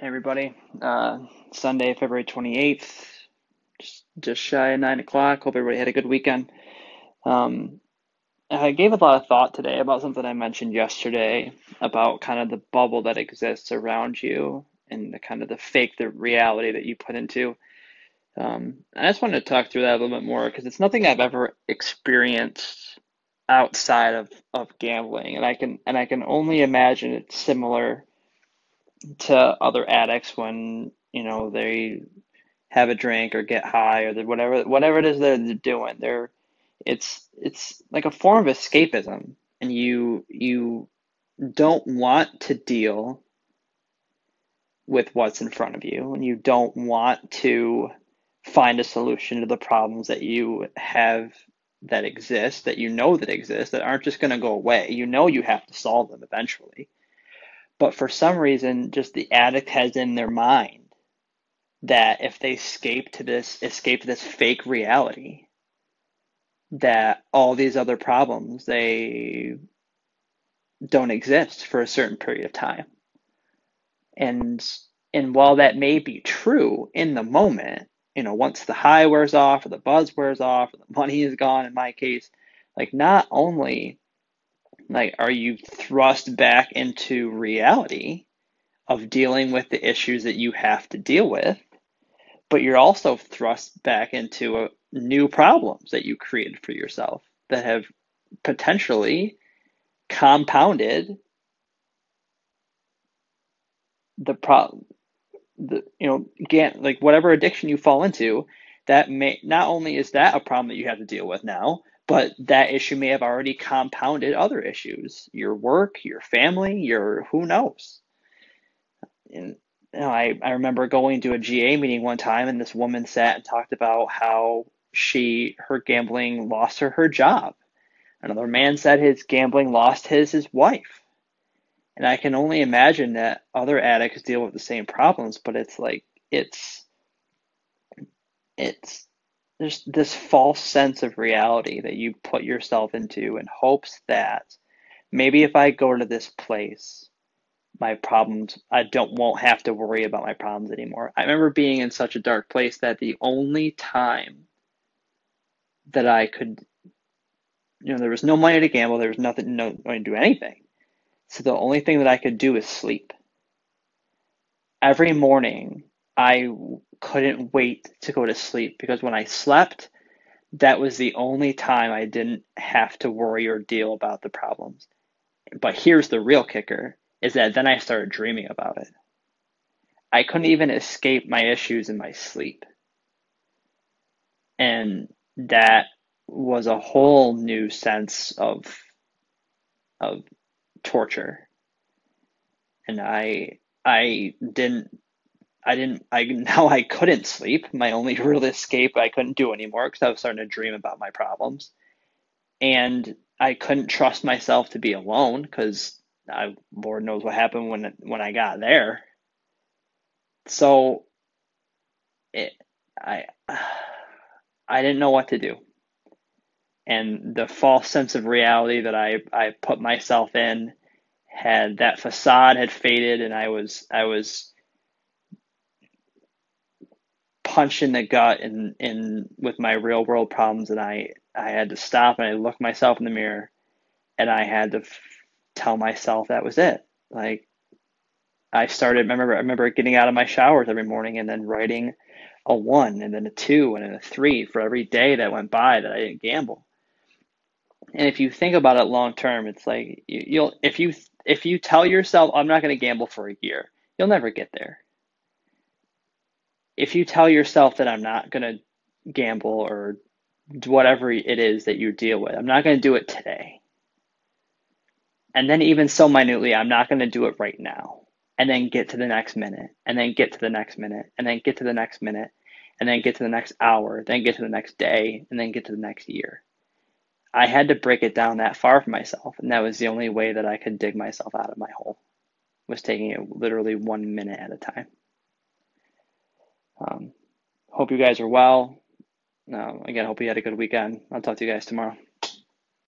Hey everybody, uh, Sunday, February 28th, just, just shy of 9 o'clock. Hope everybody had a good weekend. Um, I gave a lot of thought today about something I mentioned yesterday about kind of the bubble that exists around you and the kind of the fake, the reality that you put into. Um, I just wanted to talk through that a little bit more because it's nothing I've ever experienced outside of, of gambling, and I can and I can only imagine it's similar to other addicts when you know they have a drink or get high or whatever whatever it is they're doing. They're it's it's like a form of escapism. And you you don't want to deal with what's in front of you. And you don't want to find a solution to the problems that you have that exist that you know that exist that aren't just going to go away. You know you have to solve them eventually but for some reason, just the addict has in their mind that if they escape to this escape to this fake reality, that all these other problems they don't exist for a certain period of time. And and while that may be true in the moment, you know, once the high wears off or the buzz wears off or the money is gone in my case, like not only like, are you thrust back into reality of dealing with the issues that you have to deal with? But you're also thrust back into a, new problems that you created for yourself that have potentially compounded the problem the you know again like whatever addiction you fall into that may not only is that a problem that you have to deal with now but that issue may have already compounded other issues your work your family your who knows? And you know, I, I remember going to a ga meeting one time and this woman sat and talked about how she her gambling lost her her job. Another man said his gambling lost his his wife. And i can only imagine that other addicts deal with the same problems but it's like it's it's there's this false sense of reality that you put yourself into in hopes that maybe if I go to this place, my problems I don't won't have to worry about my problems anymore. I remember being in such a dark place that the only time that I could you know there was no money to gamble, there was nothing no money to do anything. So the only thing that I could do is sleep. Every morning I couldn't wait to go to sleep because when I slept, that was the only time I didn't have to worry or deal about the problems. But here's the real kicker is that then I started dreaming about it. I couldn't even escape my issues in my sleep. And that was a whole new sense of of torture. And I I didn't I didn't, I now I couldn't sleep. My only real escape I couldn't do anymore because I was starting to dream about my problems. And I couldn't trust myself to be alone because I, Lord knows what happened when, when I got there. So it, I, I didn't know what to do. And the false sense of reality that I, I put myself in had that facade had faded and I was, I was punched in the gut in with my real world problems and I I had to stop and I looked myself in the mirror and I had to f- tell myself that was it. Like I started remember I remember getting out of my showers every morning and then writing a 1 and then a 2 and then a 3 for every day that went by that I didn't gamble. And if you think about it long term, it's like you, you'll if you if you tell yourself I'm not going to gamble for a year, you'll never get there if you tell yourself that I'm not going to gamble or whatever it is that you deal with, I'm not going to do it today. And then, even so minutely, I'm not going to do it right now. And then get to the next minute, and then get to the next minute, and then get to the next minute, and then get to the next hour, then get to the next day, and then get to the next year. I had to break it down that far for myself, and that was the only way that I could dig myself out of my hole. Was taking it literally one minute at a time. Um, hope you guys are well. Um, again, hope you had a good weekend. I'll talk to you guys tomorrow.